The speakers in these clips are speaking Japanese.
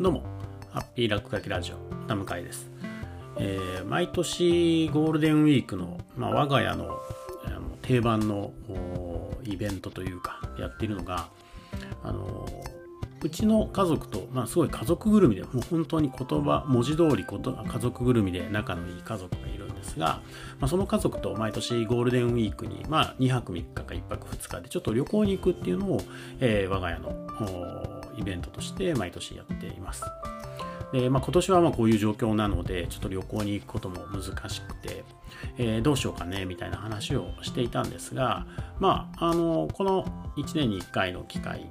どうも、ハッピー落書きラジオ、ナムカイです。えー毎年ゴールデンウィークの、まあ、我が家の定番のイベントというか、やっているのが、あのうちの家族と、まあ、すごい家族ぐるみで、もう本当に言葉、文字通りこと家族ぐるみで仲のいい家族がいるんですが、まあ、その家族と毎年ゴールデンウィークに、まあ、2泊3日か1泊2日でちょっと旅行に行くっていうのを、えー我が家のイベントとして毎年やっています。で、まあ、今年はまあこういう状況なので、ちょっと旅行に行くことも難しくて、えーどうしようかねみたいな話をしていたんですが、まあ、あのこの1年に1回の機会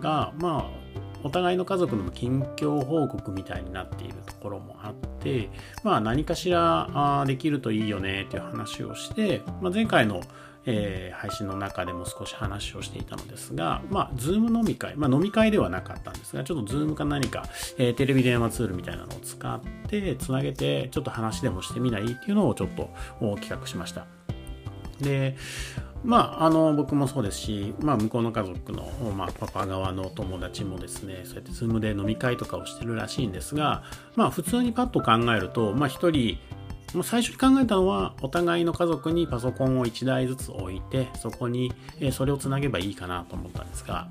が、まあ、お互いの家族の近況報告みたいになっているところもあって、まあ、何かしらできるといいよねっていう話をして、まあ、前回の、えー配信の中でも少し話をしていたのですが、まあ、ズーム飲み会、まあ、飲み会ではなかったんですが、ちょっとズームか何か、えーテレビ電話ツールみたいなのを使って、つなげて、ちょっと話でもしてみないっていうのをちょっと企画しました。で、まあ、あの僕もそうですし、まあ、向こうの家族の、まあ、パパ側の友達もですねそうやって Zoom で飲み会とかをしてるらしいんですが、まあ、普通にパッと考えると、まあ、一人最初に考えたのはお互いの家族にパソコンを1台ずつ置いてそこに、それをつなげばいいかなと思ったんですが、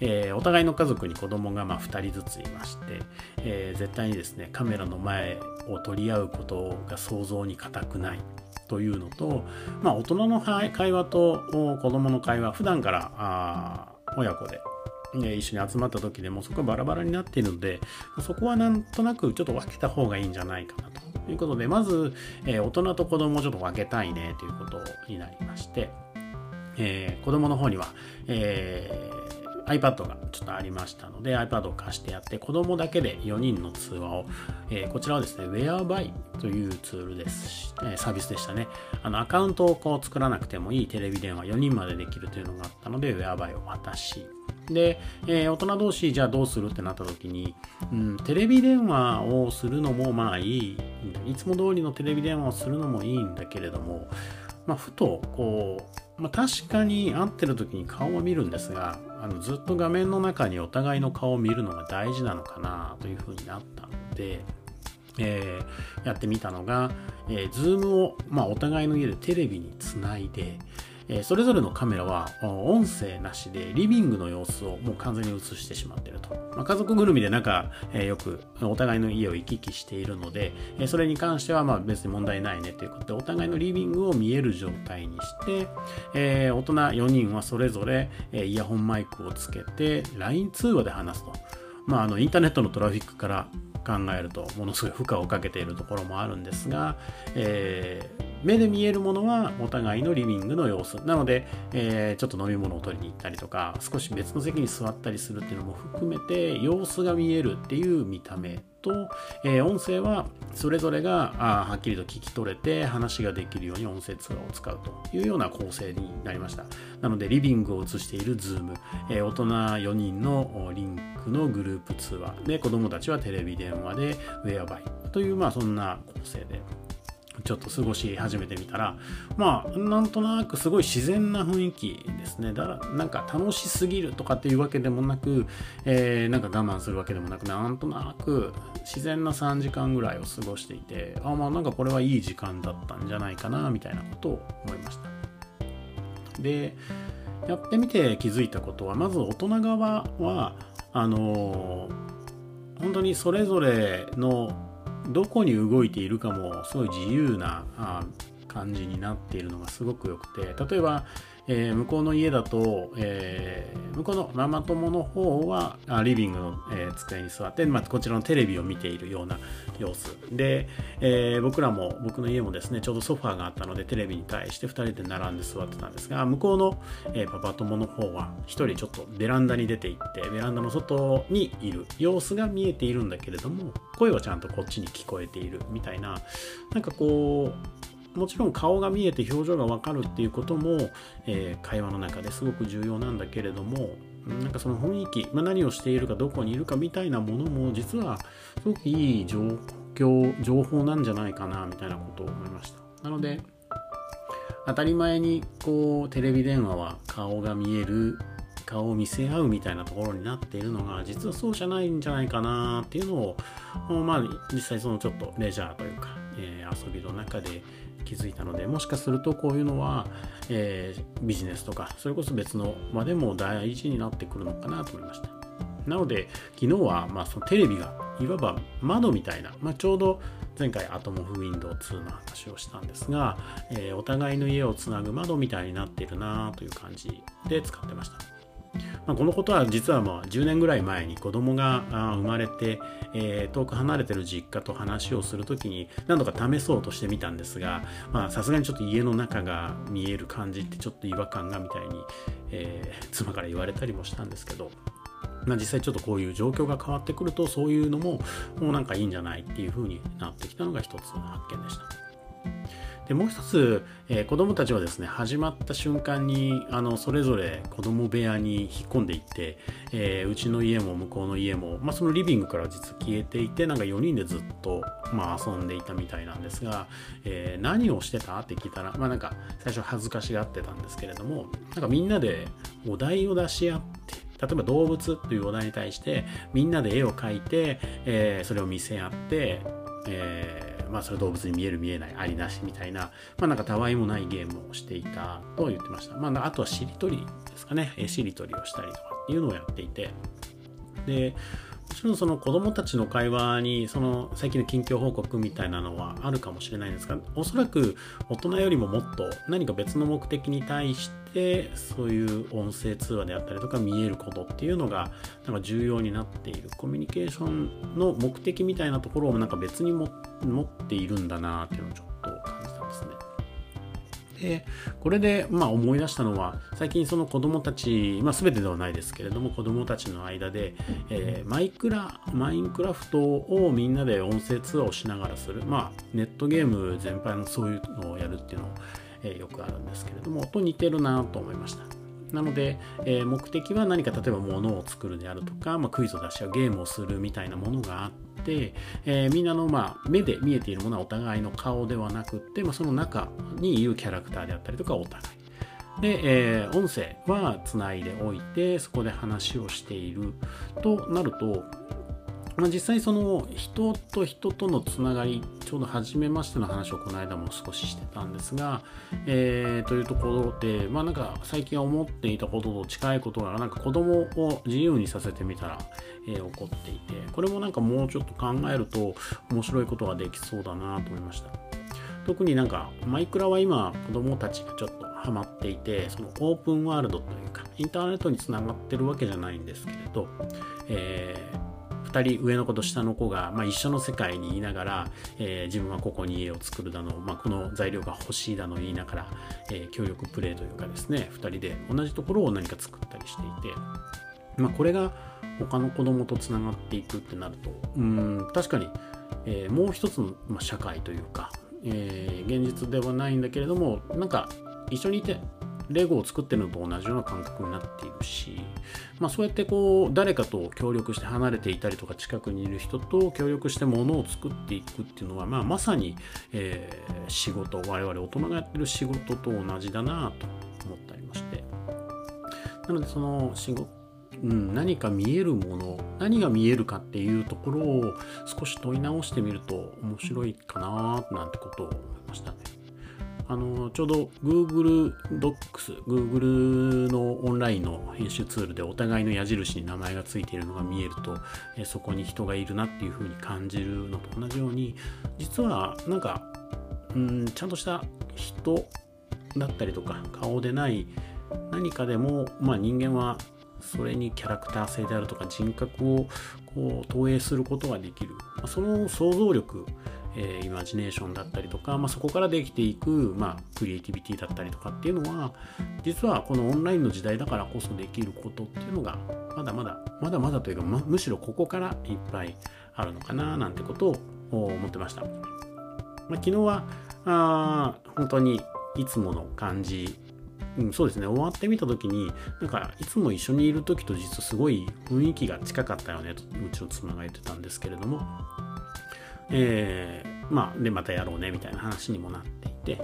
えーお互いの家族に子供がま2人ずついまして、えー絶対にですねカメラの前を取り合うことが想像に難くないというのと、まあ、大人の会話と子供の会話普段からあ親子で、ね、一緒に集まった時でもそこはバラバラになっているのでそこはなんとなくちょっと分けた方がいいんじゃないかなと。ということでまず、えー大人と子供をちょっと分けたいねということになりまして、えー子供の方には、えー iPad がちょっとありましたので iPad を貸してやって子供だけで4人の通話を、えーこちらはですね Whereby というツールですし、えサービスでしたね。あのアカウントをこう作らなくてもいいテレビ電話4人までできるというのがあったので Whereby を渡しで、えー大人同士じゃあどうするってなった時に、うん、テレビ電話をするのもまあいい。いつも通りのテレビ電話をするのもいいんだけれども、まあ、ふとこう、まあ、確かに会ってる時に顔を見るんですがあのずっと画面の中にお互いの顔を見るのが大事なのかなというふうになったので、えーやってみたのが、えー、Zoom を、まあ、お互いの家でテレビにつないで、それぞれのカメラは音声なしでリビングの様子をもう完全に映してしまっていると、まあ、家族ぐるみで仲、えよくお互いの家を行き来しているので、それに関してはまあ別に問題ないねということでお互いのリビングを見える状態にして、え大人4人はそれぞれ、イヤホンマイクをつけて LINE 通話で話すと、まあ、あのインターネットのトラフィックから考えるとものすごい負荷をかけているところもあるんですが、えー目で見えるものはお互いのリビングの様子。なので、えーちょっと飲み物を取りに行ったりとか少し別の席に座ったりするっていうのも含めて様子が見えるっていう見た目と、えー音声はそれぞれがあはっきりと聞き取れて話ができるように音声通話を使うというような構成になりました。なのでリビングを映している Zoom、えー大人4人のリンクのグループ通話。で子供たちはテレビ電話で Whereby というまあそんな構成で。ちょっと過ごし始めてみたらまあなんとなくすごい自然な雰囲気ですね。だからなんか楽しすぎるとかっていうわけでもなく、えーなんか我慢するわけでもなくなんとなく自然な3時間ぐらいを過ごしていてあまあなんかこれはいい時間だったんじゃないかなみたいなことを思いました。でやってみて気づいたことはまず大人側はあの本当にそれぞれのどこに動いているかもすごい自由な感じになっているのがすごくよくて例えば、えー向こうの家だと、えー向こうのママ友の方はあリビングの、えー机に座って、まあ、こちらのテレビを見ているような様子。で、え僕らも僕の家もですねちょうどソファーがあったのでテレビに対して2人で並んで座ってたんですが向こうの、えパパ友の方は1人ちょっとベランダに出て行ってベランダの外にいる様子が見えているんだけれども声はちゃんとこっちに聞こえているみたいななんかこうもちろん顔が見えて表情がわかるっていうことも、えー会話の中ですごく重要なんだけれどもなんかその雰囲気、まあ、何をしているかどこにいるかみたいなものも実はすごくいい状況情報なんじゃないかなみたいなことを思いました。なので当たり前にこうテレビ電話は顔が見える顔を見せ合うみたいなところになっているのが実はそうじゃないんじゃないかなっていうのをまあ実際そのちょっとレジャーというか、えー、遊びの中で気づいたのでもしかするとこういうのは、えー、ビジネスとかそれこそ別の場でも大事になってくるのかなと思いましたなので昨日はまあそのテレビがいわば窓みたいな、まあ、ちょうど前回アトモフウィンドウ2の話をしたんですが、えー、お互いの家をつなぐ窓みたいになっているなという感じで使ってました。まあ、このことは実はまあ10年ぐらい前に子供が生まれて、えー、遠く離れてる実家と話をする時に何度か試そうとしてみたんですがさすがにちょっと家の中が見える感じってちょっと違和感がみたいに、えー、妻から言われたりもしたんですけどまあ、実際ちょっとこういう状況が変わってくるとそういうのももうなんかいいんじゃないっていう風になってきたのが一つの発見でした。でもう一つ、えー、子供たちはですね始まった瞬間にあのそれぞれ子供部屋に引っ込んでいって、えー、うちの家も向こうの家も、まあ、そのリビングから実は消えていてなんか4人でずっと、まあ、遊んでいたみたいなんですが、えー、何をしてた？って聞いたら、まあ、なんか最初恥ずかしがってたんですけれどもなんかみんなでお題を出し合って例えば動物というお題に対してみんなで絵を描いて、えー、それを見せ合って、えー、まあ、それ動物に見える見えないありなしみたいな、まあ、なんかたわいもないゲームをしていたと言ってました。まあ、あとはしりとりですかね。しりとりをしたりとかっていうのをやっていて。で、ちろんその子供たちの会話にその最近の近況報告みたいなのはあるかもしれないんですがおそらく大人よりももっと何か別の目的に対してそういう音声通話であったりとか見えることっていうのがなんか重要になっているコミュニケーションの目的みたいなところをなんか別に持っているんだなっていうのをちょっと。でこれで、まあ、思い出したのは最近その子供たち、まあ、全てではないですけれども子供たちの間で、えー、マイクラマインクラフトをみんなで音声通話をしながらする、まあ、ネットゲーム全般のそういうのをやるっていうのを、えー、よくあるんですけれどもと似てるなと思いました。なので、えー、目的は何か例えば物を作るであるとか、まあ、クイズを出し合うゲームをするみたいなものがあって、えー、みんなの、まあ、目で見えているものはお互いの顔ではなくって、まあ、その中にいるキャラクターであったりとかお互い。で、えー、音声はつないでおいてそこで話をしているとなるとまあ、実際その人と人とのつながりちょうど初めましての話をこの間も少ししてたんですが、えー、というところでまあなんか最近思っていたことと近いことがなんか子供を自由にさせてみたら、えー、起こっていてこれもなんかもうちょっと考えると面白いことができそうだなと思いました。特になんかマイクラは今子供たちがちょっとハマっていてそのオープンワールドというかインターネットにつながってるわけじゃないんですけれど、えー2人上の子と下の子が、まあ、一緒の世界にいながら、えー、自分はここに家を作るだの、まあ、この材料が欲しいだの言いながら、えー、協力プレイというかですね2人で同じところを何か作ったりしていて、まあ、これが他の子供とつながっていくってなるとうん確かに、えー、もう一つの、まあ、社会というか、えー、現実ではないんだけれどもなんか一緒にいてレゴを作ってるのと同じような感覚になっているし、まあ、そうやってこう誰かと協力して離れていたりとか近くにいる人と協力して物を作っていくっていうのは、まあ、まさに、えー、仕事我々大人がやってる仕事と同じだなと思ったりましてなのでその仕事うん、何か見えるもの何が見えるかっていうところを少し問い直してみると面白いかななんてことを思いましたね。あのちょうど Google Docs、Google のオンラインの編集ツールでお互いの矢印に名前がついているのが見えると、えそこに人がいるなっていう風に感じるのと同じように、実はなんか、うん、ちゃんとした人だったりとか、顔でない何かでも、まあ、人間はそれにキャラクター性であるとか人格をこう投影することができる。その想像力、えー、イマジネーションだったりとか、まあ、そこからできていく、まあ、クリエイティビティだったりとかっていうのは実はこのオンラインの時代だからこそできることっていうのがまだまだまだまだというか、ま、むしろここからいっぱいあるのかななんてことを思ってました、まあ、昨日はあ本当にいつもの感じ。うん、そうですね。終わってみた時になんかいつも一緒にいる時と実はすごい雰囲気が近かったよねとうちの妻が言ってたんですけれども。えー、まあ、で、またやろうね、みたいな話にもなっていて、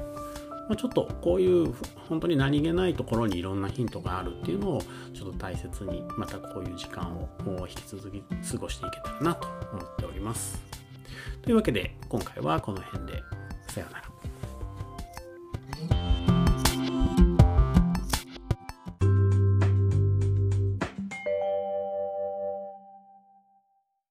ま、ちょっとこういう本当に何気ないところにいろんなヒントがあるっていうのをちょっと大切にまたこういう時間を引き続き過ごしていけたらなと思っております。というわけで今回はこの辺でさようなら。